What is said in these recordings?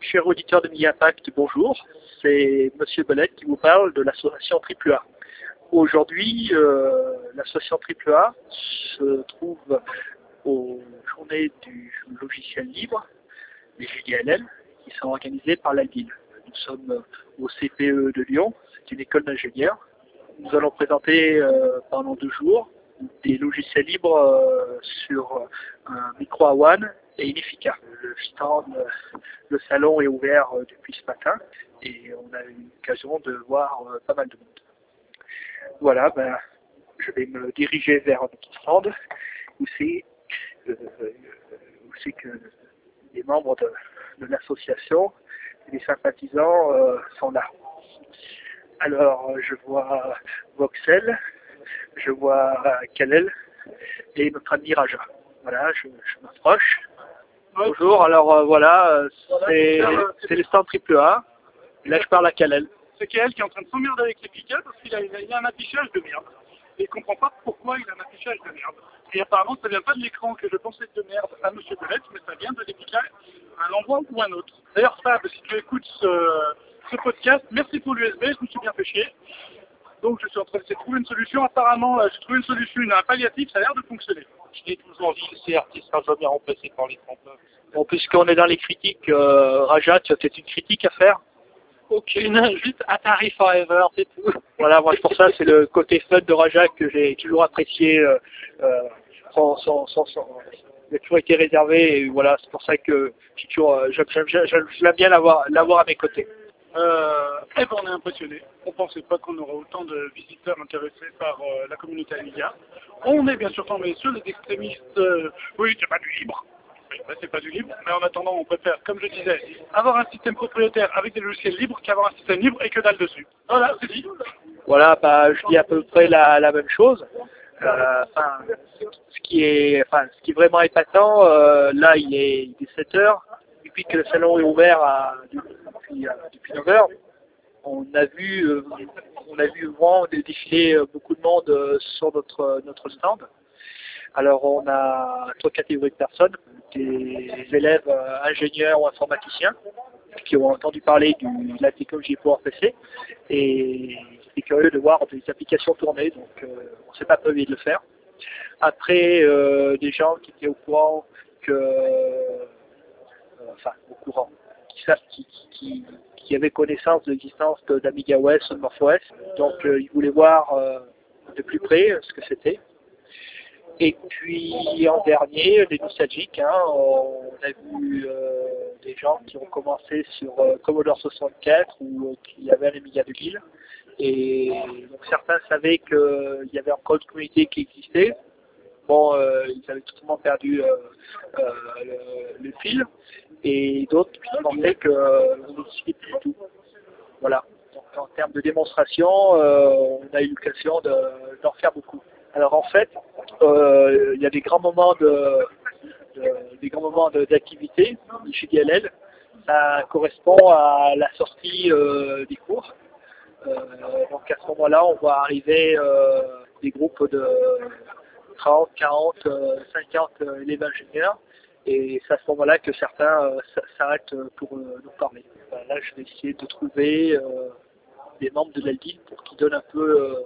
Chers auditeurs de Impact, bonjour. C'est Monsieur Belette qui vous parle de l'association AAA. Aujourd'hui, euh, l'association AAA se trouve aux journées du logiciel libre, les JDLL, qui sont organisées par l'ALDIL. Nous sommes au CPE de Lyon, c'est une école d'ingénieurs. Nous allons présenter euh, pendant deux jours des logiciels libres euh, sur un micro à one et efficace. Le stand, le salon est ouvert euh, depuis ce matin et on a eu l'occasion de voir euh, pas mal de monde. Voilà, ben, je vais me diriger vers notre stand où c'est euh, que les membres de, l'association et les sympathisants sont là. Alors, je vois Voxel, je vois Kalel et notre ami Raja. Voilà, je m'approche. Bonjour, alors euh, voilà, euh, c'est le stand triple A. là, je parle à Kalel. C'est Kalel qui est en train de s'emmerder avec les piquets parce qu'il a, un affichage de merde. Et il ne comprend pas pourquoi il a un affichage de merde. Et apparemment, ça vient pas de l'écran que je pensais de merde à M. Belette, mais ça vient de l'épicage à un endroit ou un autre. D'ailleurs, Fab, si tu écoutes ce, podcast, merci pour l'USB, je me suis bien fait. Donc je suis en train de trouver une solution. Apparemment, euh, j'ai trouvé une solution, un palliatif, ça a l'air de fonctionner. Je l'ai toujours dit, le CRT sera jamais remplacé par les trompeurs. Bon, puisqu'on est dans les critiques, euh, Raja, tu as peut-être une critique à faire? Aucune, juste Atari Forever, c'est tout. Voilà, moi pour ça, c'est le côté fun de Raja que j'ai toujours apprécié. Euh, euh, sans, sans, sans, il a toujours été réservé et voilà, c'est pour ça que j'aime bien l'avoir à mes côtés. Euh, eh ben, on est impressionné. On ne pensait pas qu'on aurait autant de visiteurs intéressés par euh, la communauté Amiga. On est bien sûr tombé sur les extrémistes. Euh, oui, c'est pas du libre. Oui, c'est pas du libre, mais en attendant, on préfère, comme je disais, avoir un système propriétaire avec des logiciels libres qu'avoir un système libre et que dalle dessus. Voilà, c'est dit. Voilà, bah, je dis à peu près la, même chose. Euh, ce qui est, ce qui vraiment épatant, euh, là, il est, il est 7 heures. Depuis que le salon est ouvert depuis, depuis 9 heures, on a vu, euh, on a vu vraiment défiler euh, beaucoup de monde sur notre, notre stand. Alors on a trois catégories de personnes, des élèves ingénieurs ou informaticiens qui ont entendu parler de la technologie pour PC et étaient curieux de voir des applications tourner, donc on ne s'est pas privé de le faire. Après, des gens qui étaient au courant enfin au courant, qui, qui, qui, avait connaissance de l'existence d'Amiga OS ou de MorphOS. Donc euh, ils voulaient voir euh, de plus près euh, ce que c'était. Et puis en dernier, les nostalgiques, hein, on a vu des gens qui ont commencé sur Commodore 64 ou qui avaient un Amiga de Lille. Et donc certains savaient qu'il y avait encore une communauté qui existait. Bon, ils avaient totalement perdu le, le, fil et d'autres qui pensaient qu'on euh, n'existait plus du tout. Voilà. Donc, en termes de démonstration, euh, on a eu l'occasion d'en faire beaucoup. Alors en fait, euh, il y a des grands moments de, des grands moments d'activité chez DLL. Ça correspond à la sortie des cours. donc à ce moment-là, on voit arriver des groupes de 30, 40, 50 élèves ingénieurs et c'est à ce moment-là que certains euh, s'arrêtent euh, pour euh, nous parler. là, je vais essayer de trouver des membres de l'Aldil pour qu'ils donnent un peu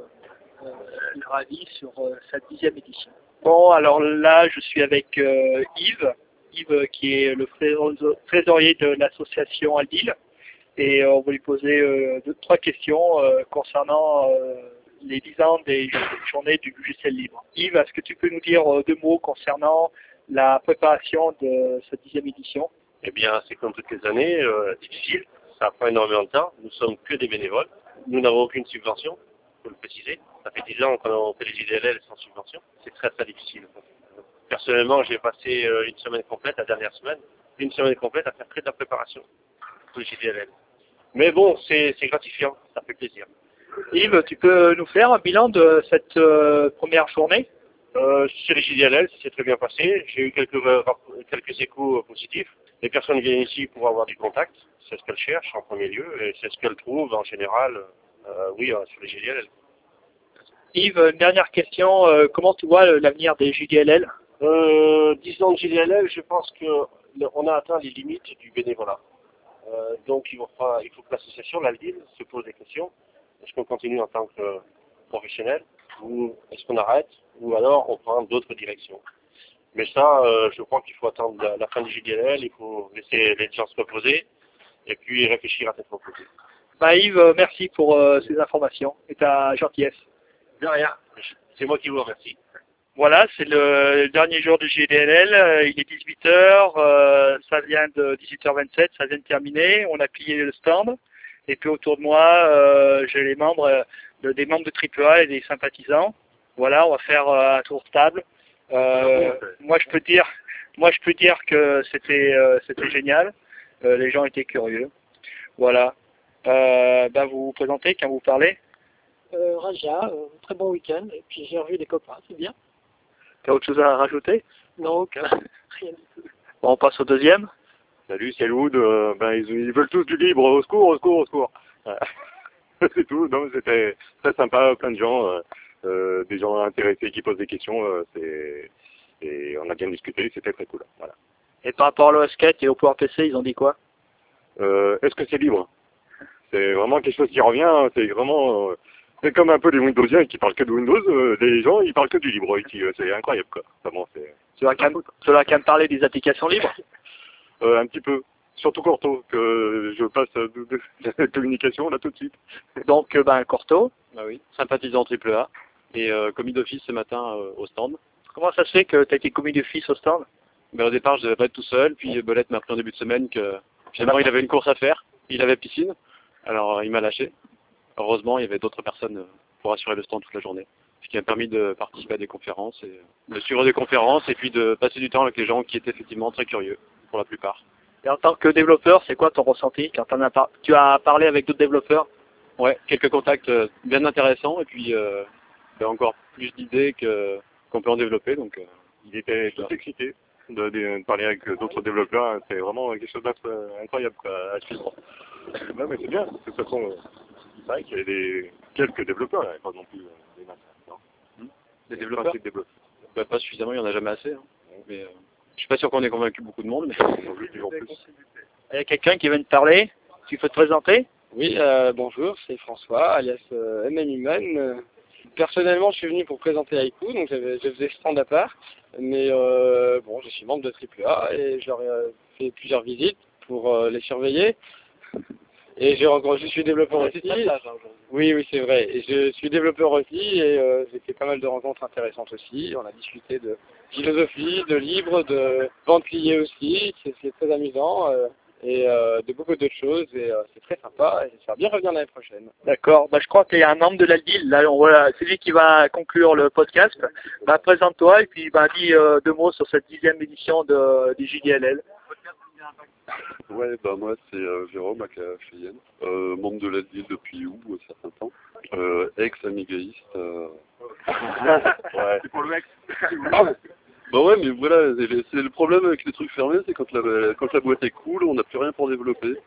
leur avis sur cette dixième édition. Bon, alors là, je suis avec Yves, Yves qui est le trésorier de l'association Aldil, et on va lui poser deux, trois questions concernant les 10 ans des journées du logiciel libre. Yves, est-ce que tu peux nous dire deux mots concernant la préparation de cette dixième édition? Eh bien, c'est comme toutes les années, euh, difficile. Ça prend énormément de temps. Nous sommes que des bénévoles. Nous n'avons aucune subvention, il faut le préciser. Ça fait dix ans qu'on fait les IDLL sans subvention. C'est très très difficile. Personnellement, j'ai passé euh, une semaine complète, la dernière semaine, une semaine complète à faire que de la préparation pour les JDLL. Mais bon, c'est gratifiant, ça fait plaisir. Yves, tu peux nous faire un bilan de cette euh, première journée? Euh, sur les JDLL, c'est très bien passé. J'ai eu quelques, euh, quelques échos euh, positifs. Les personnes viennent ici pour avoir du contact. C'est ce qu'elles cherchent en premier lieu et c'est ce qu'elles trouvent en général, euh, oui, sur les JDLL. Yves, une dernière question. comment tu vois l'avenir des JDLL euh, Disons JDLL, je pense qu'on a atteint les limites du bénévolat. Donc il faut que l'association, l'Aldil, se pose des questions. Est-ce qu'on continue en tant que professionnel ou est-ce qu'on arrête ou alors on prend d'autres directions? Mais ça, euh, je crois qu'il faut attendre la, fin du JDL, il faut laisser les gens se reposer et puis réfléchir à tête reposée. Bah Yves, merci pour ces informations et ta gentillesse. De rien, c'est moi qui vous remercie. Voilà, c'est le, dernier jour du GDLL, euh, il est 18h, euh, ça vient de 18h27, ça vient de terminer, on a plié le stand, et puis autour de moi, euh, j'ai les membres, des membres de AAA et des sympathisants. Voilà, on va faire un tour de table. moi je peux dire, moi je peux dire que c'était c'était génial, les gens étaient curieux. Voilà. Ben vous vous présentez quand vous parlez Raja, très bon week-end, et puis j'ai revu des copains, c'est bien. T'as autre chose à rajouter? Non, rien du tout. Bon, on passe au deuxième. Salut, c'est Loud. Euh, ben, ils, veulent tous du libre. Au secours, au secours, au secours. c'est tout. Non, c'était très sympa, plein de gens, euh, euh, des gens intéressés qui posent des questions. c'est et on a bien discuté, c'était très cool. Voilà. Et par rapport à l'OSCAT et au pouvoir PC, ils ont dit quoi? Est-ce que c'est libre? C'est vraiment quelque chose qui revient. Hein. C'est vraiment c'est comme un peu les Windowsiens qui parlent que de Windows, euh, les gens ils parlent que du libre euh, c'est incroyable quoi. Vraiment, c'est... Cela parler des applications libres? euh, Un petit peu. Surtout Corto, que je passe de, la communication là tout de suite. Donc ben Corto Bah oui, sympathisant AAA et euh, commis d'office ce matin au stand. Comment ça se fait que tu as été commis d'office au stand? Ben, Au départ je devais pas être tout seul, puis Belette m'a appris en début de semaine que finalement il avait une course à faire, il avait piscine, alors il m'a lâché. Heureusement, il y avait d'autres personnes euh, pour assurer le stand toute la journée, ce qui m'a permis de participer à des conférences, et de suivre des conférences et puis de passer du temps avec les gens qui étaient effectivement très curieux, pour la plupart. Et en tant que développeur, c'est quoi ton ressenti quand as tu as parlé avec d'autres développeurs? Ouais, quelques contacts euh, bien intéressants et puis euh, encore plus d'idées qu'on peut en développer. Donc, il était tout excité de, parler avec d'autres développeurs. C'est vraiment quelque chose d'incroyable à suivre. Non mais c'est bien. De toute façon, c'est vrai qu'il y avait des, quelques développeurs, il pas non plus euh, des masses. Non hmm des développeurs, développeurs. Bah, Pas suffisamment, il n'y en a jamais assez. Hein. Mais, euh, je suis pas sûr qu'on ait convaincu beaucoup de monde. Mais... Il y a quelqu'un qui vient de parler? Tu peux te présenter? Oui, euh, bonjour, c'est François, alias euh, personnellement, je suis venu pour présenter Haiku, donc je faisais stand à part. Mais euh, bon, je suis membre de AAA et je leur ai fait plusieurs visites pour les surveiller. Et je, je suis développeur aussi. Hein, oui, oui, c'est vrai. Et je suis développeur aussi et euh, j'ai fait pas mal de rencontres intéressantes aussi. On a discuté de philosophie, de livres, de vente liée aussi. C'est très amusant. Euh, et euh, de beaucoup d'autres choses et c'est très sympa et va bien revenir l'année prochaine. D'accord, bah, je crois qu'il y a un membre de la là on c'est lui qui va conclure le podcast. Bah, présente-toi et puis bah, dis deux mots sur cette dixième édition de, du JDLL. Ouais, bah moi c'est euh, Jérôme à Cheyenne, euh, membre de l'Asile depuis où, un certain temps, euh, ex-amigaïste. Euh... ouais. C'est pour le ex Bah ouais, mais voilà, c'est le problème avec les trucs fermés, c'est quand la, quand la boîte est cool, on n'a plus rien pour développer.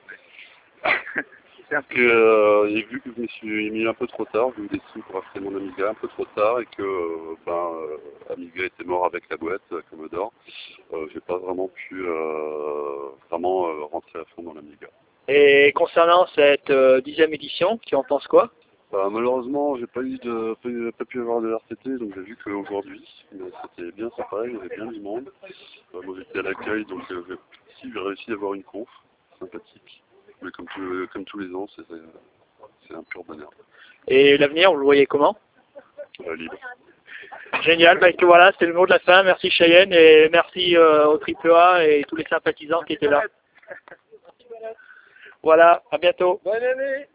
Que, euh, et vu que je me suis mis un peu trop tard, j'ai eu des sous pour acheter mon Amiga un peu trop tard et que euh, ben, euh, Amiga était mort avec la boîte euh, Commodore, euh, j'ai pas vraiment pu euh, vraiment euh, rentrer à fond dans l'Amiga. Et concernant cette dixième édition, tu en penses quoi? Bah, malheureusement, j'ai pas eu de, pas, pu avoir de RTT, donc j'ai vu qu'aujourd'hui, c'était bien sympa, il y avait bien du monde. moi j'étais à l'accueil, donc j'ai réussi à avoir une conf sympathique. Mais comme, comme tous les ans, c'est un pur bonheur. Et l'avenir, vous le voyez comment? Euh, Libre. Génial, bah, voilà, c'était le mot de la fin. Merci Cheyenne et merci euh, au AAA et tous les sympathisants qui étaient là. Voilà, à bientôt. Bonne année